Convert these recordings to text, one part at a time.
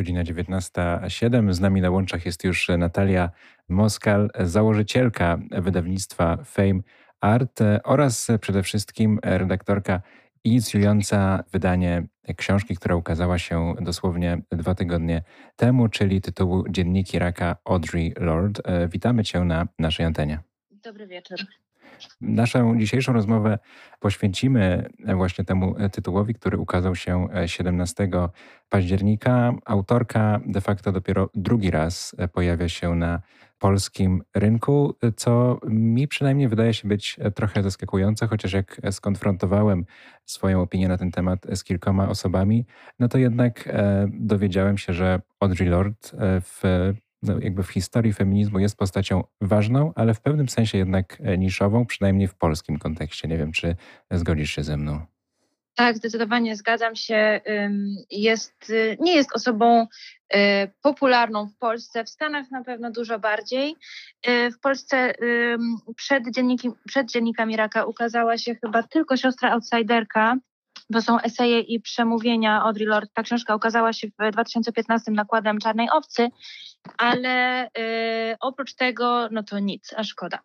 Godzina 19.07. Z nami na łączach jest już Natalia Moskal, założycielka wydawnictwa Fame Art oraz przede wszystkim redaktorka inicjująca wydanie książki, która ukazała się dosłownie dwa tygodnie temu, czyli tytułu Dzienniki Raka Audrey Lord. Witamy Cię na naszej antenie. Dobry wieczór. Naszą dzisiejszą rozmowę poświęcimy właśnie temu tytułowi, który ukazał się 17 października. Autorka de facto dopiero drugi raz pojawia się na polskim rynku, co mi przynajmniej wydaje się być trochę zaskakujące, chociaż jak skonfrontowałem swoją opinię na ten temat z kilkoma osobami, no to jednak e, dowiedziałem się, że Audre Lorde w jakby w historii feminizmu jest postacią ważną, ale w pewnym sensie jednak e, niszową, przynajmniej w polskim kontekście. Nie wiem, czy zgodzisz się ze mną. Tak, zdecydowanie zgadzam się. Jest, y, nie jest osobą y, popularną w Polsce, w Stanach na pewno dużo bardziej. Y, w Polsce przed, przed dziennikami Raka ukazała się chyba tylko siostra outsiderka, to są eseje i przemówienia Audre Lorde. Ta książka ukazała się w 2015 nakładem Czarnej Owcy, ale y, oprócz tego, no to nic, a szkoda.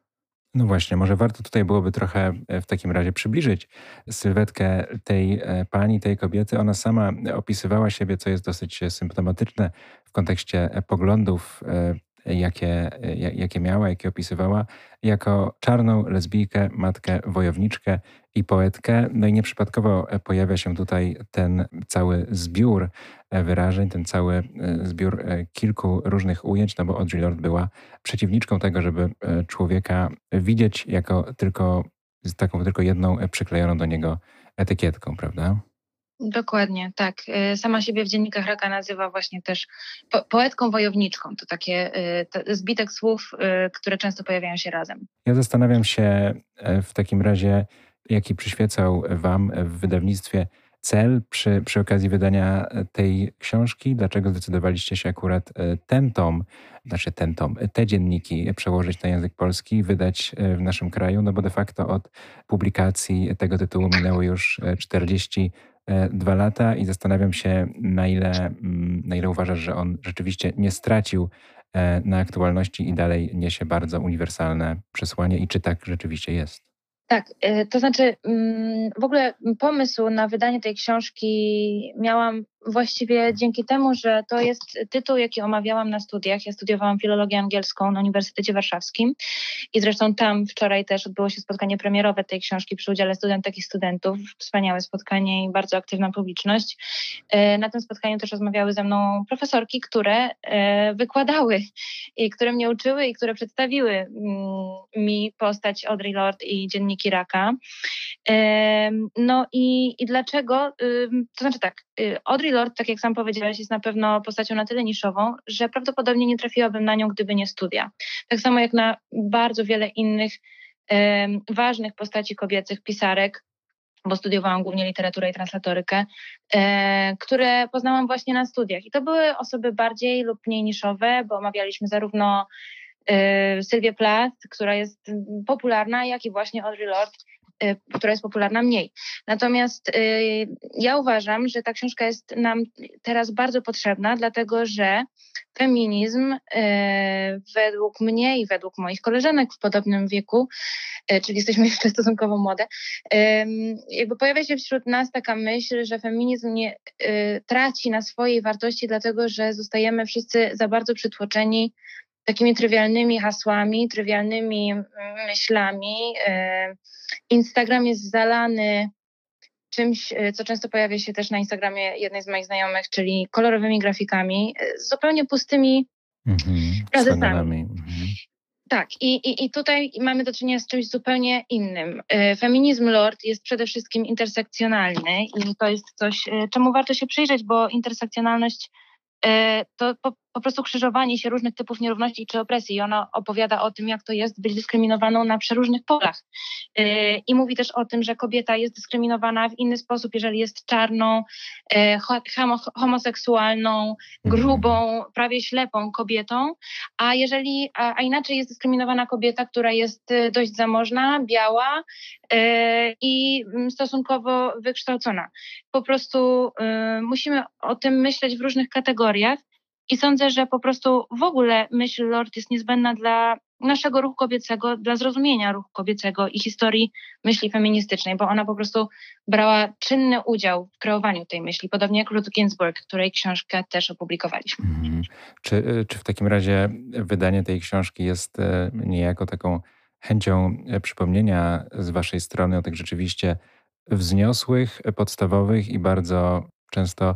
No właśnie, może warto tutaj byłoby trochę e, w takim razie przybliżyć sylwetkę tej e, pani, tej kobiety. Ona sama opisywała siebie, co jest dosyć symptomatyczne w kontekście poglądów e, jakie, jakie miała, jakie opisywała, jako czarną lesbijkę, matkę, wojowniczkę i poetkę. No i nieprzypadkowo pojawia się tutaj ten cały zbiór wyrażeń, ten cały e, zbiór e, kilku różnych ujęć, no bo Audre Lorde była przeciwniczką tego, żeby e, człowieka widzieć jako tylko, taką tylko jedną przyklejoną do niego etykietką, prawda? Dokładnie, tak. Y, sama siebie w dziennikach Raka nazywa właśnie też po poetką wojowniczką. To takie y, to zbitek słów, y, które często pojawiają się razem. Ja zastanawiam się w takim razie, jaki przyświecał Wam w wydawnictwie cel przy, przy okazji wydania tej książki? Dlaczego zdecydowaliście się akurat ten tom, znaczy ten tom, te dzienniki przełożyć na język polski, wydać w naszym kraju? No bo de facto od publikacji tego tytułu minęło już 40 E, dwa lata i zastanawiam się, na ile, mm, na ile uważasz, że on rzeczywiście nie stracił e, na aktualności i dalej niesie bardzo uniwersalne przesłanie i czy tak rzeczywiście jest? Tak, e, to znaczy mm, w ogóle pomysł na wydanie tej książki miałam właściwie dzięki temu, że to jest tytuł, jaki omawiałam na studiach. Ja studiowałam filologię angielską na Uniwersytecie Warszawskim i zresztą tam wczoraj też odbyło się spotkanie premierowe tej książki przy udziale studentek i studentów. Wspaniałe spotkanie i bardzo aktywna publiczność. E, na tym spotkaniu też rozmawiały ze mną profesorki, które e, wykładały i które mnie uczyły i które przedstawiły mm, mi postać Audrey Lorde i dzienniki Raka. No i, i dlaczego? To znaczy tak, Audrey Lorde, tak jak sam powiedziałeś, jest na pewno postacią na tyle niszową, że prawdopodobnie nie trafiłabym na nią, gdyby nie studia. Tak samo jak na bardzo wiele innych ważnych postaci kobiecych, pisarek, bo studiowałam głównie literaturę i translatorykę, e, które poznałam właśnie na studiach. I to były osoby bardziej lub mniej niszowe, bo omawialiśmy zarówno e, Sylwię Plath, która jest popularna, jak i właśnie Audre Lorde, Y, która jest popularna mniej. Natomiast y, ja uważam, że ta książka jest nam teraz bardzo potrzebna, dlatego że feminizm y, według mnie i według moich koleżanek w podobnym wieku, czyli jesteśmy jeszcze stosunkowo młode, jakby pojawia się wśród nas taka myśl, że feminizm nie traci na swojej wartości, dlatego że zostajemy wszyscy za bardzo przytłoczeni takimi trywialnymi hasłami, trywialnymi mm, myślami. E, Instagram jest zalany czymś, e, co często pojawia się też na Instagramie jednej z moich znajomych, czyli kolorowymi grafikami, e, zupełnie pustymi mhm, frazesami. Mhm. Tak, i, i, i tutaj mamy do czynienia z czymś zupełnie innym. Feminizm Lord jest przede wszystkim intersekcjonalny i to jest coś, czemu warto się przyjrzeć, bo intersekcjonalność to po, po prostu krzyżowanie się różnych typów nierówności czy opresji. I ona opowiada o tym, jak to jest być dyskryminowaną na przeróżnych polach. Yy, I mówi też o tym, że kobieta jest dyskryminowana w inny sposób, jeżeli jest czarną, yy, homoseksualną, grubą, prawie ślepą kobietą, a jeżeli, a, inaczej jest dyskryminowana kobieta, która jest y, dość zamożna, biała i mm, stosunkowo wykształcona. Po prostu musimy o tym myśleć w różnych kategoriach. I sądzę, że po prostu w ogóle myśl Lord jest niezbędna dla naszego ruchu kobiecego, dla zrozumienia ruchu kobiecego i historii myśli feministycznej, bo ona po prostu brała czynny udział w kreowaniu tej myśli, podobnie jak Ruth Ginsburg, której książkę też opublikowaliśmy. Mhm. Czy, y, czy w takim razie wydanie tej książki jest y, niejako taką chęcią y, przypomnienia z Waszej strony o tych rzeczywiście wzniosłych, podstawowych i bardzo często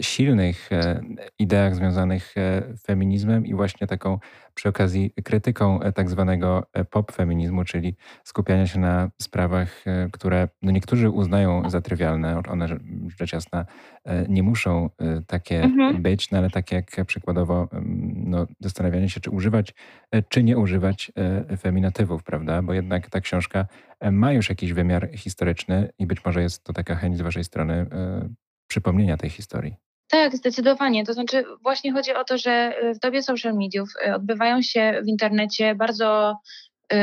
silnych e, ideach związanych z e, feminizmem i właśnie taką przy okazji krytyką e, tak zwanego pop-feminizmu, czyli skupiania się na sprawach, które no niektórzy uznają za trywialne. One rzecz jasna nie muszą takie mhm. być, no ale tak jak przykładowo no, zastanawianie się, czy używać, czy nie używać feminatywów, prawda? Bo jednak ta książka ma już jakiś wymiar historyczny i być może jest to taka chęć z waszej strony przypomnienia tej historii. Tak, zdecydowanie. To znaczy właśnie chodzi o to, że y, w dobie social mediów y, odbywają się w internecie bardzo y,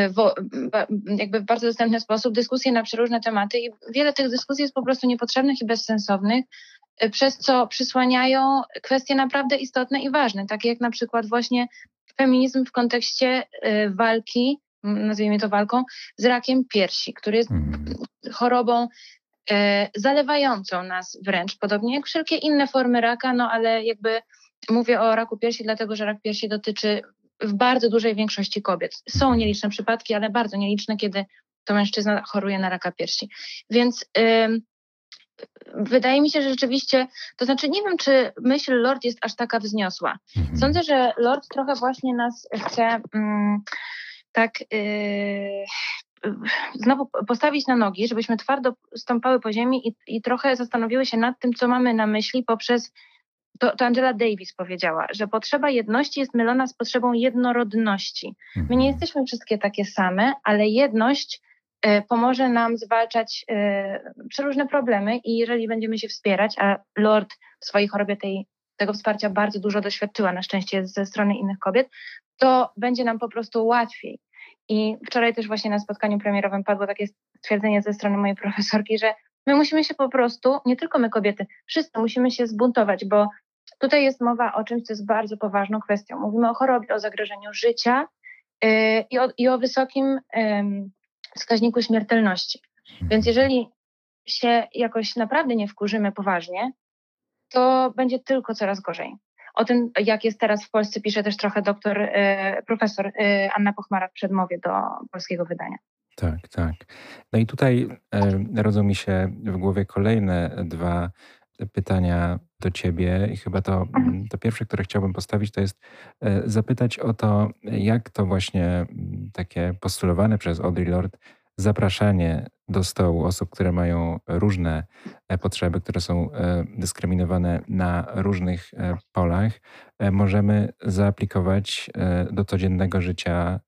jakby w bardzo dostępny sposób dyskusje na przeróżne tematy i wiele tych dyskusji jest po prostu niepotrzebnych i bezsensownych, przez co przysłaniają kwestie naprawdę istotne i ważne, takie jak na przykład właśnie feminizm w kontekście walki, nazwijmy to walką, z rakiem piersi, który jest mhm. chorobą E, zalewającą nas wręcz, podobnie jak wszelkie inne formy raka, no ale jakby mówię o raku piersi, dlatego że rak piersi dotyczy w bardzo dużej większości kobiet. Są nieliczne przypadki, ale bardzo nieliczne, kiedy to mężczyzna choruje na raka piersi. Więc wydaje mi się, że rzeczywiście, to znaczy nie wiem, czy myśl Lord jest aż taka wzniosła. Mhm. Sądzę, że Lord trochę właśnie nas chce tak yy, znowu postawić na nogi, żebyśmy twardo stąpały po ziemi i, i trochę zastanowiły się nad tym, co mamy na myśli poprzez to, to, Angela Davis powiedziała, że potrzeba jedności jest mylona z potrzebą jednorodności. My nie mhm. jesteśmy wszystkie takie same, ale jedność y, pomoże nam zwalczać y, przeróżne problemy i jeżeli będziemy się wspierać, a Lord w swojej chorobie tej, tego wsparcia bardzo dużo doświadczyła, na szczęście ze strony innych kobiet, to będzie nam po prostu łatwiej. I wczoraj też właśnie na spotkaniu premierowym padło takie stwierdzenie ze strony mojej profesorki, że my musimy się po prostu, nie tylko my kobiety, wszyscy musimy się zbuntować, bo tutaj jest mowa o czymś, co jest bardzo poważną kwestią. Mówimy o chorobie, o zagrożeniu życia yy, i, o, i o wysokim yy, wskaźniku śmiertelności. Więc jeżeli się jakoś naprawdę nie wkurzymy poważnie, to będzie tylko coraz gorzej. O tym, jak jest teraz w Polsce, pisze też trochę doktor, e, profesor e, Anna Pochmara w przedmowie do polskiego wydania. Tak, tak. No i tutaj e, rodzą mi się w głowie kolejne dwa pytania do ciebie i chyba to, mhm. to pierwsze, które chciałbym postawić, to jest zapytać o to, jak to właśnie takie postulowane przez Audre Lorde zapraszanie do stołu osób, które mają różne e, potrzeby, które są e, dyskryminowane na różnych e, polach, możemy zaaplikować do codziennego życia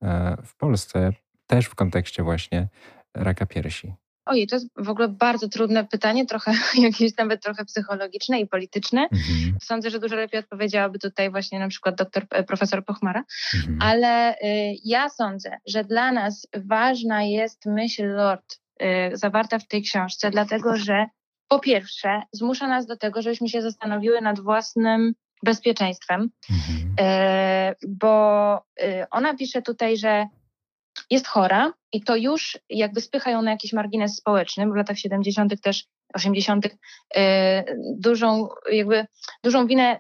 w Polsce, też w kontekście właśnie raka piersi. Ojej, to jest w ogóle bardzo trudne pytanie, trochę jakieś nawet trochę psychologiczne i polityczne. Mhm. Sądzę, że dużo lepiej odpowiedziałaby tutaj właśnie na przykład doktor, profesor Pochmara, mhm. ale y, ja sądzę, że dla nas ważna jest myśl Lord zawarta w tej książce, dlatego że po pierwsze zmusza nas do tego, żebyśmy się zastanowiły nad własnym bezpieczeństwem, mhm. y, bo ona pisze tutaj, że jest chora i to już jakby spycha ją na jakiś margines społeczny, bo w latach 70. też 80. Yy, dużą, jakby, dużą winę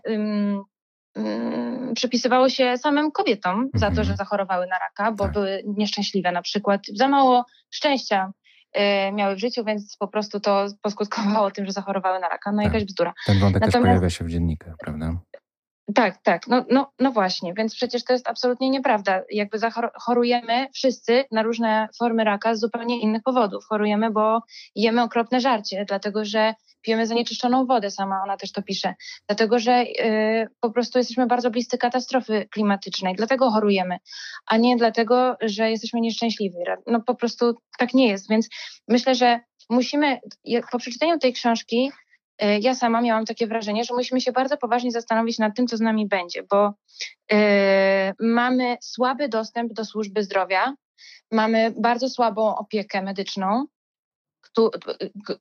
przypisywało się samym kobietom za to, mhm. że zachorowały na raka, bo tak. były nieszczęśliwe na przykład. Za mało szczęścia y, miały w życiu, więc po prostu to poskutkowało tym, że zachorowały na raka. No tak. jakaś bzdura. Ten wątek Natomiast, też pojawia się w dziennikach, prawda? Tak, tak. No, no, no właśnie, więc przecież to jest absolutnie nieprawda. Jakby chorujemy wszyscy na różne formy raka z zupełnie innych powodów. Chorujemy, bo jemy okropne żarcie, dlatego że pijemy zanieczyszczoną wodę, sama ona też to pisze, dlatego że y, po prostu jesteśmy bardzo bliscy katastrofy klimatycznej, dlatego chorujemy, a nie dlatego, że jesteśmy nieszczęśliwi. No po prostu tak nie jest, więc myślę, że musimy, po przeczytaniu tej książki, y, ja sama miałam takie wrażenie, że musimy się bardzo poważnie zastanowić nad tym, co z nami będzie, bo y, mamy słaby dostęp do służby zdrowia, mamy bardzo słabą opiekę medyczną,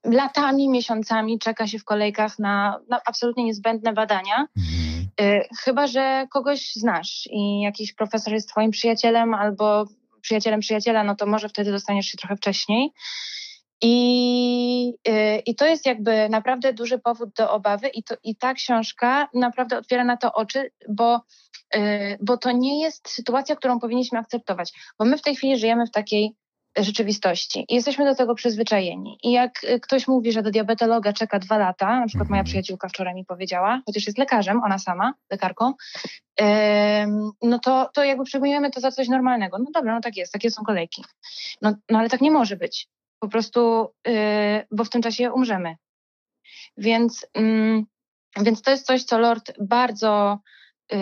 latami, miesiącami czeka się w kolejkach na, na absolutnie niezbędne badania. Mhm. Y, chyba, że kogoś znasz i jakiś profesor jest twoim przyjacielem albo przyjacielem przyjaciela, no to może wtedy dostaniesz się trochę wcześniej. I, y, I to jest jakby naprawdę duży powód do obawy, i, to, i ta książka naprawdę otwiera na to oczy, bo, y, bo to nie jest sytuacja, którą powinniśmy akceptować. Bo my w tej chwili żyjemy w takiej rzeczywistości. I jesteśmy do tego przyzwyczajeni. I jak y, ktoś mówi, że do diabetologa czeka dwa lata, na przykład moja mhm. przyjaciółka wczoraj mi powiedziała, chociaż jest lekarzem, ona sama, lekarką, no to, to jakby przyjmujemy to za coś normalnego. No dobra, no tak jest, takie są kolejki. No, no ale tak nie może być. Po prostu, yy, bo w tym czasie umrzemy. Więc, yy, więc to jest coś, co Lord bardzo yy,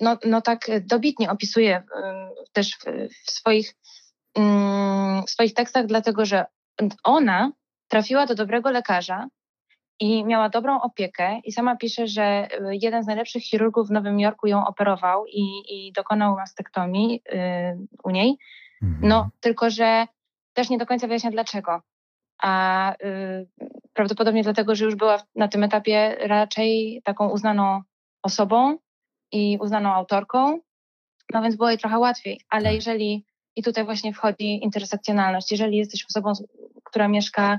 no, no tak dobitnie opisuje też w, swoich, w swoich tekstach, dlatego że ona trafiła do dobrego lekarza i miała dobrą opiekę i sama pisze, że jeden z najlepszych chirurgów w Nowym Jorku ją operował i, i dokonał mastektomii u niej. Mhm. No, tylko że też nie do końca wyjaśnia dlaczego. A y, prawdopodobnie dlatego, że już była na tym etapie raczej taką uznaną osobą, i uznaną autorką, no więc było jej trochę łatwiej. Ale tak. jeżeli, i tutaj właśnie wchodzi intersekcjonalność, jeżeli jesteś osobą, która mieszka,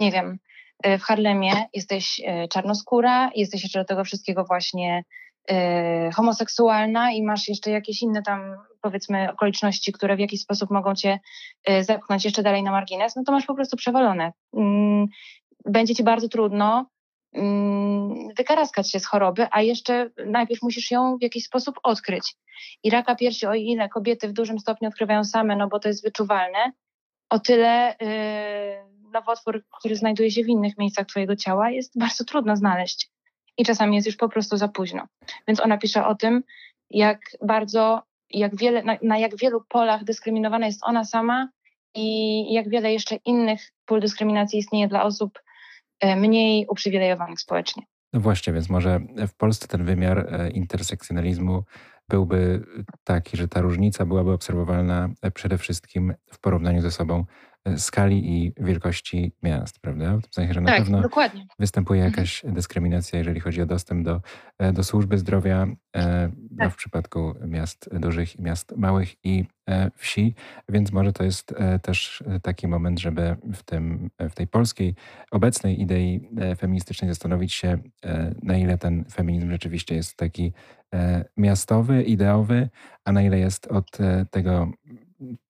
nie wiem, y, w Harlemie, jesteś y, czarnoskóra, jesteś jeszcze do tego wszystkiego właśnie y, homoseksualna i masz jeszcze jakieś inne tam, powiedzmy, okoliczności, które w jakiś sposób mogą cię zepchnąć jeszcze dalej na margines, no to masz po prostu przewalone. Mm, będzie ci bardzo trudno wykaraskać się z choroby, a jeszcze najpierw musisz ją w jakiś sposób odkryć. I raka piersi, o ile kobiety w dużym stopniu odkrywają same, no bo to jest wyczuwalne, o tyle yy, nowotwór, który znajduje się w innych miejscach Twojego ciała, jest bardzo trudno znaleźć. I czasami jest już po prostu za późno. Więc ona pisze o tym, jak bardzo, jak wiele, na, na jak wielu polach dyskryminowana jest ona sama i jak wiele jeszcze innych pól dyskryminacji istnieje dla osób mniej uprzywilejowanych społecznie. No właśnie, więc może w Polsce ten wymiar e, intersekcjonalizmu byłby taki, że ta różnica byłaby obserwowalna e, przede wszystkim w porównaniu ze sobą skali i wielkości miast, prawda? W sensie, że na tak, pewno dokładnie. występuje mhm. jakaś dyskryminacja, jeżeli chodzi o dostęp do, e, do służby zdrowia e, no, tak. w przypadku miast dużych i miast małych i e, wsi, więc może to jest też taki moment, żeby w, tym, w tej polskiej obecnej idei feministycznej zastanowić się, na ile ten feminizm rzeczywiście jest taki miastowy, ideowy, a na ile jest od tego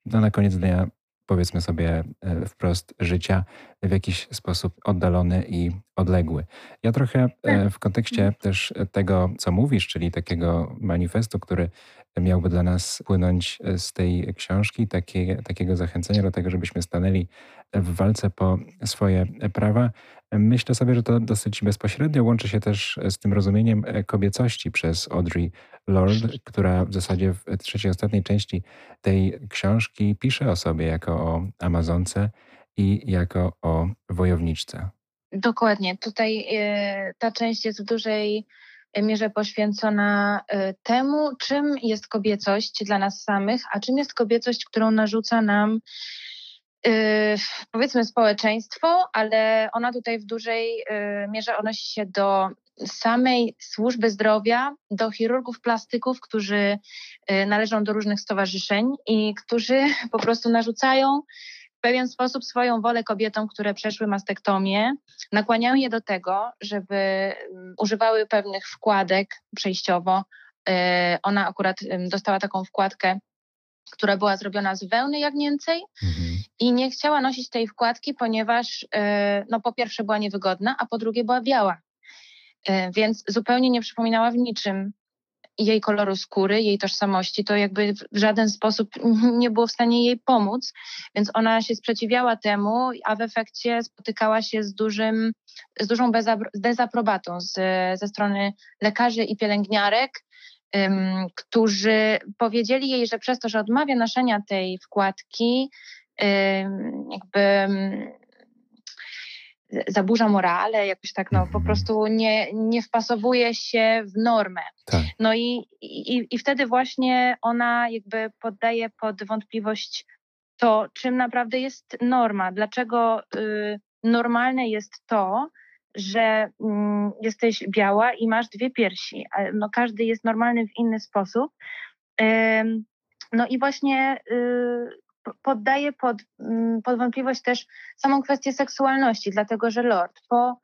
no na koniec dnia powiedzmy sobie e, wprost, życia w jakiś sposób oddalony i odległy. Ja trochę e, tak. w kontekście mhm. też tego, co mówisz, czyli takiego manifestu, który miałby dla nas płynąć z tej książki, takie, takiego zachęcenia do tego, żebyśmy stanęli w walce po swoje prawa. Myślę sobie, że to dosyć bezpośrednio łączy się też z tym rozumieniem kobiecości przez Audrey Lord, która w zasadzie w trzeciej, ostatniej części tej książki pisze o sobie jako o Amazonce i jako o wojowniczce. Dokładnie. Tutaj ta część jest w dużej mierze poświęcona temu, czym jest kobiecość dla nas samych, a czym jest kobiecość, którą narzuca nam powiedzmy społeczeństwo, ale ona tutaj w dużej mierze odnosi się do samej służby zdrowia, do chirurgów plastyków, którzy należą do różnych stowarzyszeń i którzy po prostu narzucają pewien sposób swoją wolę kobietom, które przeszły mastektomię, nakłaniają je do tego, żeby mm, używały pewnych wkładek przejściowo. Y, ona akurat dostała taką wkładkę, która była zrobiona z wełny jagnięcej mhm. i nie chciała nosić tej wkładki, ponieważ y, no, po pierwsze była niewygodna, a po drugie była biała. Y, więc zupełnie nie przypominała w niczym jej koloru skóry, jej tożsamości, to jakby w żaden sposób nie było w stanie jej pomóc, więc ona się sprzeciwiała temu, a w efekcie spotykała się z, dużym, z dużą dezaprobatą z, ze strony lekarzy i pielęgniarek, którzy powiedzieli jej, że przez to, że odmawia noszenia tej wkładki, jakby zaburza morale, jakoś tak, no po mhm. prostu nie, nie wpasowuje się w normę. Tak. No i, i, i wtedy właśnie ona jakby poddaje pod wątpliwość to, czym naprawdę jest norma, dlaczego y, normalne jest to, że y, jesteś biała i masz dwie piersi. No, każdy jest normalny w inny sposób. No i właśnie y, poddaje pod, mm, pod wątpliwość też samą kwestię seksualności, dlatego że Lord po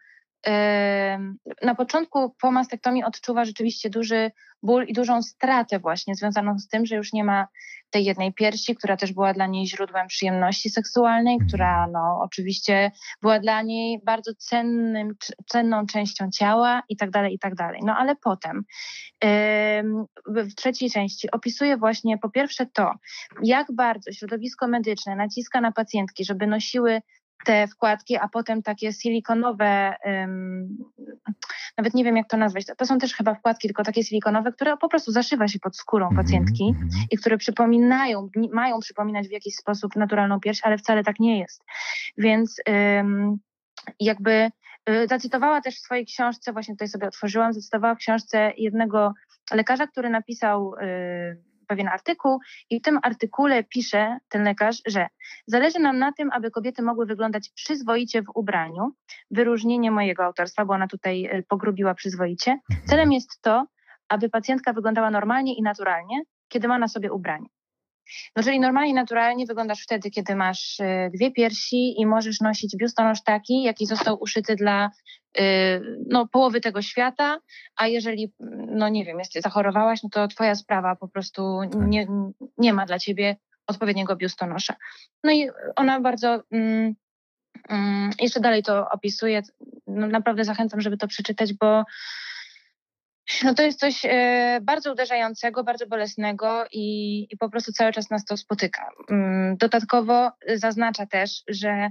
na początku po mastektomii odczuwa rzeczywiście duży ból i dużą stratę właśnie związaną z tym, że już nie ma tej jednej piersi, która też była dla niej źródłem przyjemności seksualnej, która no, oczywiście była dla niej bardzo cennym, cenną częścią ciała i tak dalej, i tak dalej. No ale potem w trzeciej części opisuje właśnie po pierwsze to, jak bardzo środowisko medyczne naciska na pacjentki, żeby nosiły te wkładki, a potem takie silikonowe, um, nawet nie wiem jak to nazwać, to, to, są też chyba wkładki, tylko takie silikonowe, które po prostu zaszywa się pod skórą mm -hmm. pacjentki mhm. i które przypominają, mają przypominać w jakiś sposób naturalną pierś, ale wcale tak nie jest. Więc um, jakby y, zacytowała też w swojej książce, właśnie tutaj sobie otworzyłam, zacytowała w książce jednego lekarza, który napisał y, pewien artykuł i w tym artykule pisze ten lekarz, że zależy nam na tym, aby kobiety mogły wyglądać przyzwoicie w ubraniu. Wyróżnienie mojego autorstwa, bo ona tutaj e, pogrubiła przyzwoicie. Mhm. Celem jest to, aby pacjentka wyglądała normalnie i naturalnie, kiedy ma na sobie ubranie. No czyli normalnie, naturalnie wyglądasz wtedy, kiedy masz e, dwie piersi i możesz nosić biustonosz taki, jaki został uszyty dla e, no, połowy tego świata, a jeżeli, no nie wiem, jest, zachorowałaś, no to twoja sprawa po prostu tak. nie, nie ma dla ciebie odpowiedniego biustonosza. No i ona bardzo mm, mm, jeszcze dalej to opisuje. No, naprawdę zachęcam, żeby to przeczytać, bo no to jest coś e, bardzo uderzającego, bardzo bolesnego i, i po prostu cały czas nas to spotyka. Mm, dodatkowo zaznacza też, że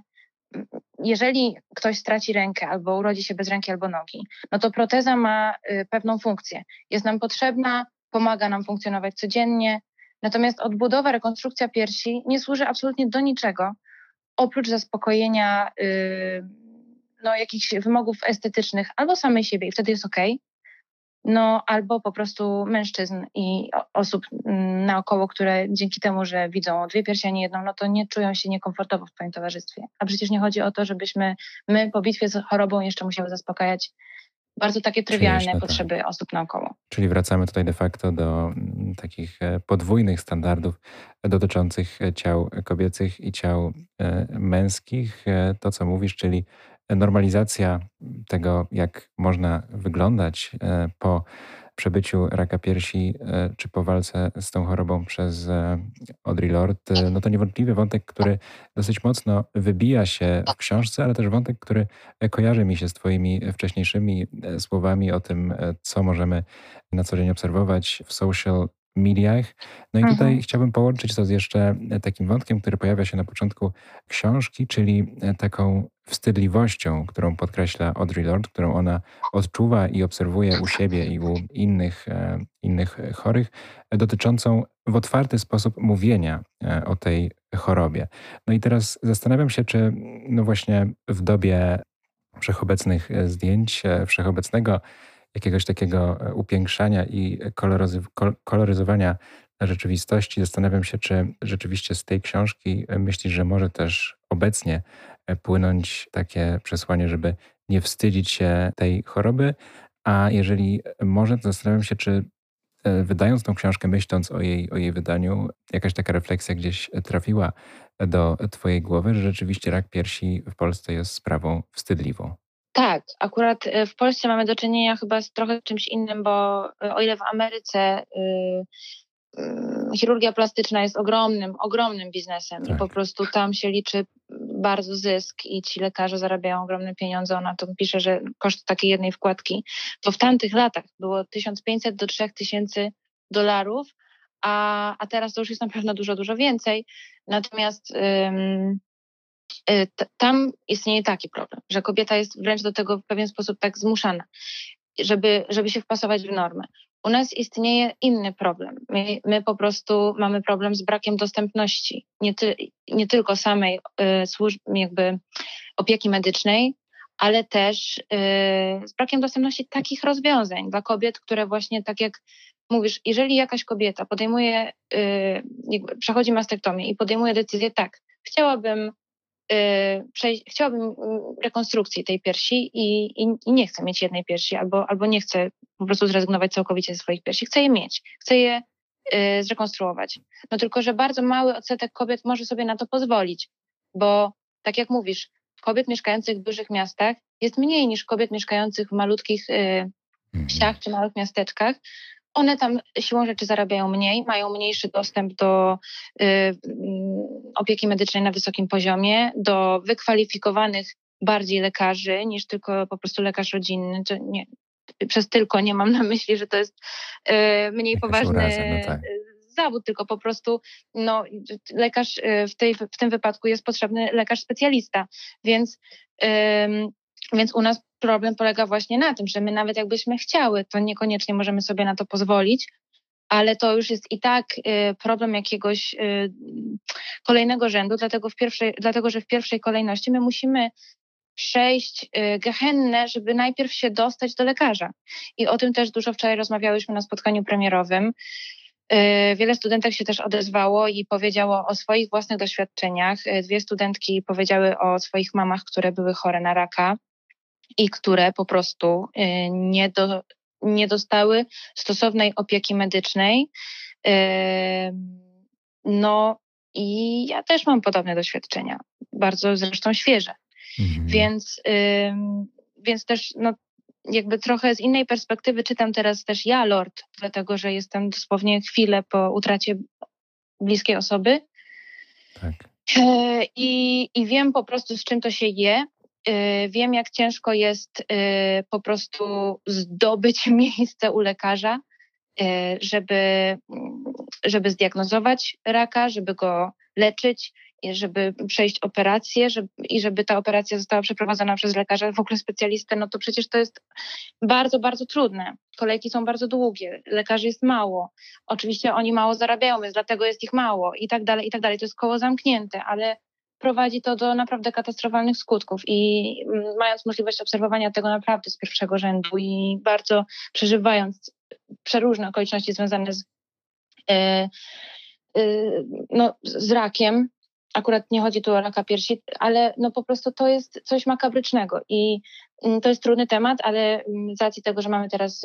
jeżeli ktoś straci rękę albo urodzi się bez ręki albo nogi, no to proteza ma y, pewną funkcję. Jest nam potrzebna, pomaga nam funkcjonować codziennie. Natomiast odbudowa, rekonstrukcja piersi nie służy absolutnie do niczego, oprócz zaspokojenia y, no, jakichś wymogów estetycznych albo samej siebie i wtedy jest ok, no albo po prostu mężczyzn i osób mm, naokoło, które dzięki temu, że widzą dwie piersi, a nie jedną, no to nie czują się niekomfortowo w Twoim towarzystwie. A przecież nie chodzi o to, żebyśmy my po bitwie z chorobą jeszcze musiały zaspokajać bardzo takie trywialne tak. potrzeby tak. osób naokoło. Czyli wracamy tutaj de facto do mm, takich e, podwójnych standardów dotyczących ciał kobiecych i ciał e, męskich. E, to, co mówisz, czyli normalizacja tego, jak można wyglądać e, po przebyciu raka piersi e, czy po walce z tą chorobą przez e, Audre Lorde, no to niewątpliwy wątek, który dosyć mocno wybija się w książce, ale też wątek, który kojarzy mi się z Twoimi wcześniejszymi słowami o tym, co możemy na co dzień obserwować w social mediach. No i tutaj mhm. chciałbym połączyć to z jeszcze takim wątkiem, który pojawia się na początku książki, czyli taką wstydliwością, którą podkreśla Audre Lorde, którą ona odczuwa i obserwuje u siebie i u innych, e, innych chorych, dotyczącą w otwarty sposób mówienia e, o tej chorobie. No i teraz zastanawiam się, czy no właśnie w dobie wszechobecnych zdjęć, e, wszechobecnego jakiegoś takiego upiększania i koloryzowania rzeczywistości. Zastanawiam się, czy rzeczywiście z tej książki myślisz, że może też obecnie płynąć takie przesłanie, żeby nie wstydzić się tej choroby, a jeżeli może, to zastanawiam się, czy e, wydając tą książkę, myśląc o jej, o jej wydaniu, jakaś taka refleksja gdzieś trafiła do Twojej głowy, że rzeczywiście rak piersi w Polsce jest sprawą wstydliwą. Tak, akurat e, w Polsce mamy do czynienia chyba z trochę czymś innym, bo e, o ile w Ameryce y, y, chirurgia plastyczna jest ogromnym, ogromnym biznesem tak. i po prostu tam się liczy bardzo zysk i ci lekarze zarabiają ogromne pieniądze. Ona to pisze, że koszt takiej jednej wkładki to w tamtych latach było 1500 do 3000 dolarów, a, a teraz to już jest na pewno dużo, dużo więcej. Natomiast ym, tam istnieje taki problem, że kobieta jest wręcz do tego w pewien sposób tak zmuszana, żeby, żeby się wpasować w normę. U nas istnieje inny problem. My, my po prostu mamy problem z brakiem dostępności nie, ty, nie tylko samej y, służb, jakby opieki medycznej, ale też y, z brakiem dostępności takich rozwiązań dla kobiet, które właśnie tak jak mówisz, jeżeli jakaś kobieta podejmuje, y, przechodzi mastektomię i podejmuje decyzję, tak, chciałabym Y, przejść, chciałabym mm, rekonstrukcji tej piersi i, i, i, nie chcę mieć jednej piersi, albo, albo nie chcę po prostu zrezygnować całkowicie ze swoich piersi. Chcę je mieć, chcę je y, zrekonstruować. No tylko, że bardzo mały odsetek kobiet może sobie na to pozwolić, bo tak jak mówisz, kobiet mieszkających w dużych miastach jest mniej niż kobiet mieszkających w malutkich y, mhm. wsiach czy małych miasteczkach, one tam siłą rzeczy zarabiają mniej, mają mniejszy dostęp do y, mm, opieki medycznej na wysokim poziomie, do wykwalifikowanych bardziej lekarzy niż tylko po prostu lekarz rodzinny. Nie, przez tylko nie mam na myśli, że to jest y, mniej Jakaś poważny uraza, no tak. zawód, tylko po prostu no, lekarz y, w, tej, w tym wypadku jest potrzebny lekarz specjalista, więc więc u nas problem polega właśnie na tym, że my nawet jakbyśmy chciały, to niekoniecznie możemy sobie na to pozwolić, ale to już jest i tak y, problem jakiegoś y, kolejnego rzędu, dlatego, w pierwszej, dlatego że w pierwszej kolejności my musimy przejść y, gehennę, żeby najpierw się dostać do lekarza. I o tym też dużo wczoraj rozmawiałyśmy na spotkaniu premierowym. Wiele studentek się też odezwało i powiedziało o swoich własnych doświadczeniach. Dwie studentki powiedziały o swoich mamach, które były chore na raka i które po prostu y, nie, do, nie dostały stosownej opieki medycznej. No i ja też mam podobne doświadczenia, bardzo zresztą świeże. Mhm. Więc, więc też no, jakby trochę z innej perspektywy czytam teraz też ja, Lord, dlatego że jestem dosłownie chwilę po utracie bliskiej osoby. Tak. E, I, I wiem po prostu, z czym to się je. Y, wiem, jak ciężko jest y, po prostu zdobyć miejsce u lekarza, y, żeby, żeby zdiagnozować raka, żeby go leczyć, żeby przejść operację żeby, i żeby ta operacja została przeprowadzona przez lekarza, w ogóle specjalistę, no to przecież to jest bardzo, bardzo trudne. Kolejki są bardzo długie, lekarzy jest mało. Oczywiście oni mało zarabiają, więc dlatego jest ich mało i tak dalej, i tak dalej. To jest koło zamknięte, ale prowadzi to do naprawdę katastrofalnych skutków. I mm, mając możliwość obserwowania tego naprawdę z pierwszego rzędu i bardzo przeżywając przeróżne okoliczności związane z, e, e, no, z rakiem, akurat nie chodzi tu o raka piersi, ale no po prostu to jest coś makabrycznego. I to jest trudny temat, ale mm, z racji tego, że mamy teraz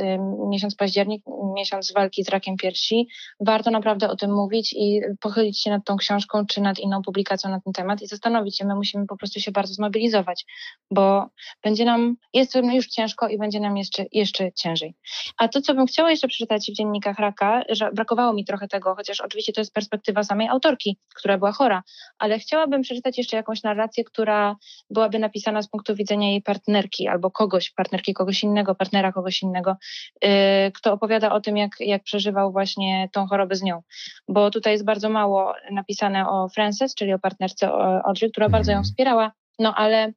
miesiąc październik, miesiąc walki z rakiem piersi, warto naprawdę o tym mówić i pochylić się nad tą książką czy nad inną publikacją na ten temat i zastanowić się, my musimy po prostu się bardzo zmobilizować, bo będzie nam, jest już ciężko i będzie nam jeszcze, jeszcze ciężej. A to, co bym chciała jeszcze przeczytać w dziennikach raka, że brakowało mi trochę tego, chociaż oczywiście to jest perspektywa samej autorki, która była chora, ale chciałabym przeczytać jeszcze jakąś narrację, która byłaby napisana z punktu widzenia jej partnerki albo kogoś, partnerki kogoś innego, partnera kogoś innego, yy, kto opowiada o tym, jak, jak przeżywał właśnie tą chorobę z nią. Bo tutaj jest bardzo mało napisane o Frances, czyli o partnerce Audrey, która bardzo ją mhm. wspierała, no ale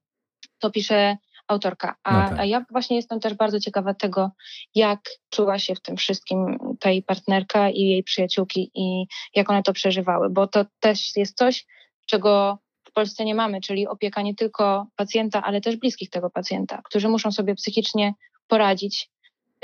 to pisze autorka. A, no tak. a ja właśnie jestem też bardzo ciekawa tego, jak czuła się w tym wszystkim ta jej partnerka i jej przyjaciółki i jak one to przeżywały, bo to też jest coś, czego Polsce nie mamy, czyli opieka nie tylko pacjenta, ale też bliskich tego pacjenta, którzy muszą sobie psychicznie poradzić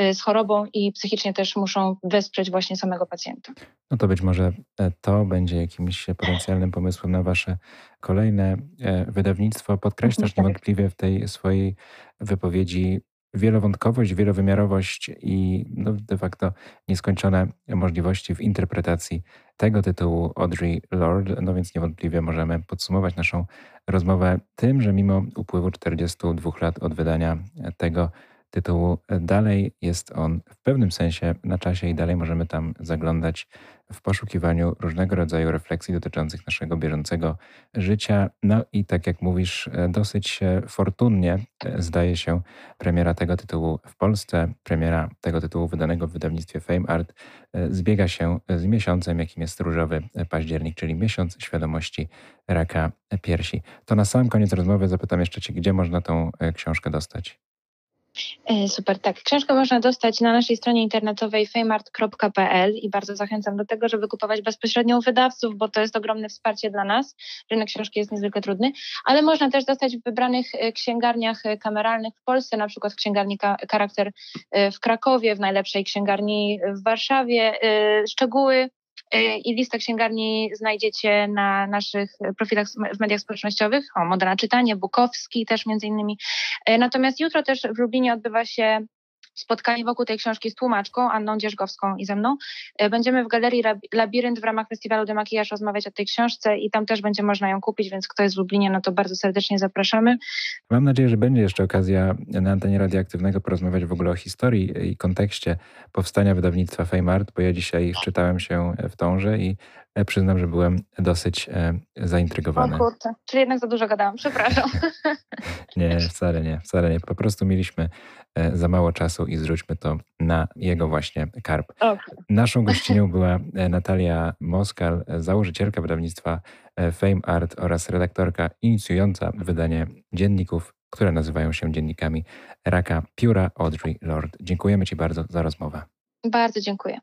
y, z chorobą i psychicznie też muszą wesprzeć właśnie samego pacjenta. No to być może e, to będzie jakimś potencjalnym pomysłem na Wasze kolejne e, wydawnictwo. Podkreślasz tak. niewątpliwie w tej swojej wypowiedzi wielowątkowość, wielowymiarowość i no, de facto nieskończone możliwości w interpretacji tego tytułu Audrey Lord. No więc niewątpliwie możemy podsumować naszą rozmowę tym, że mimo upływu 42 lat od wydania tego tytułu. Dalej jest on w pewnym sensie na czasie i dalej możemy tam zaglądać w poszukiwaniu różnego rodzaju refleksji dotyczących naszego bieżącego życia. No i tak jak mówisz, dosyć fortunnie zdaje się premiera tego tytułu w Polsce, premiera tego tytułu wydanego w wydawnictwie Fame Art zbiega się z miesiącem, jakim jest różowy październik, czyli miesiąc świadomości raka piersi. To na sam koniec rozmowy zapytam jeszcze Cię, gdzie można tą książkę dostać? E, super, tak. Książkę można dostać na naszej stronie internetowej famart.pl i bardzo zachęcam do tego, żeby kupować bezpośrednio u wydawców, bo to jest ogromne wsparcie dla nas. Rynek książki jest niezwykle trudny, ale można też dostać w wybranych e, księgarniach e, kameralnych w Polsce, na przykład w księgarni Charakter w Krakowie, w najlepszej księgarni w Warszawie. Szczegóły i listę księgarni znajdziecie na naszych profilach w mediach społecznościowych. O, Moda na czytanie, Bukowski też między innymi. E, natomiast jutro też w Lublinie odbywa się spotkanie wokół tej książki z tłumaczką Anną Dzierżgowską i ze mną. E, będziemy w Galerii Labirynt w ramach Festiwalu de Makijaż rozmawiać o tej książce i tam też będzie można ją kupić, więc kto jest w Lublinie, no to bardzo serdecznie zapraszamy. Mam nadzieję, że będzie jeszcze okazja na antenie radioaktywnego porozmawiać w ogóle o historii i kontekście powstania wydawnictwa Fame bo ja dzisiaj wczytałem się w tąże i przyznam, że byłem dosyć e, zaintrygowany. O kurczę, czyli jednak za dużo gadałam, przepraszam. nie, wcale nie, wcale nie. Po prostu mieliśmy E, za mało czasu i zrzućmy to na jego właśnie karp. Okay. Naszą gościnią była e, Natalia Moskal, e, założycielka wydawnictwa Fame Art oraz redaktorka inicjująca wydanie dzienników, które nazywają się dziennikami Raka Pióra Audrey Lord. Dziękujemy Ci bardzo za rozmowę. Bardzo dziękuję.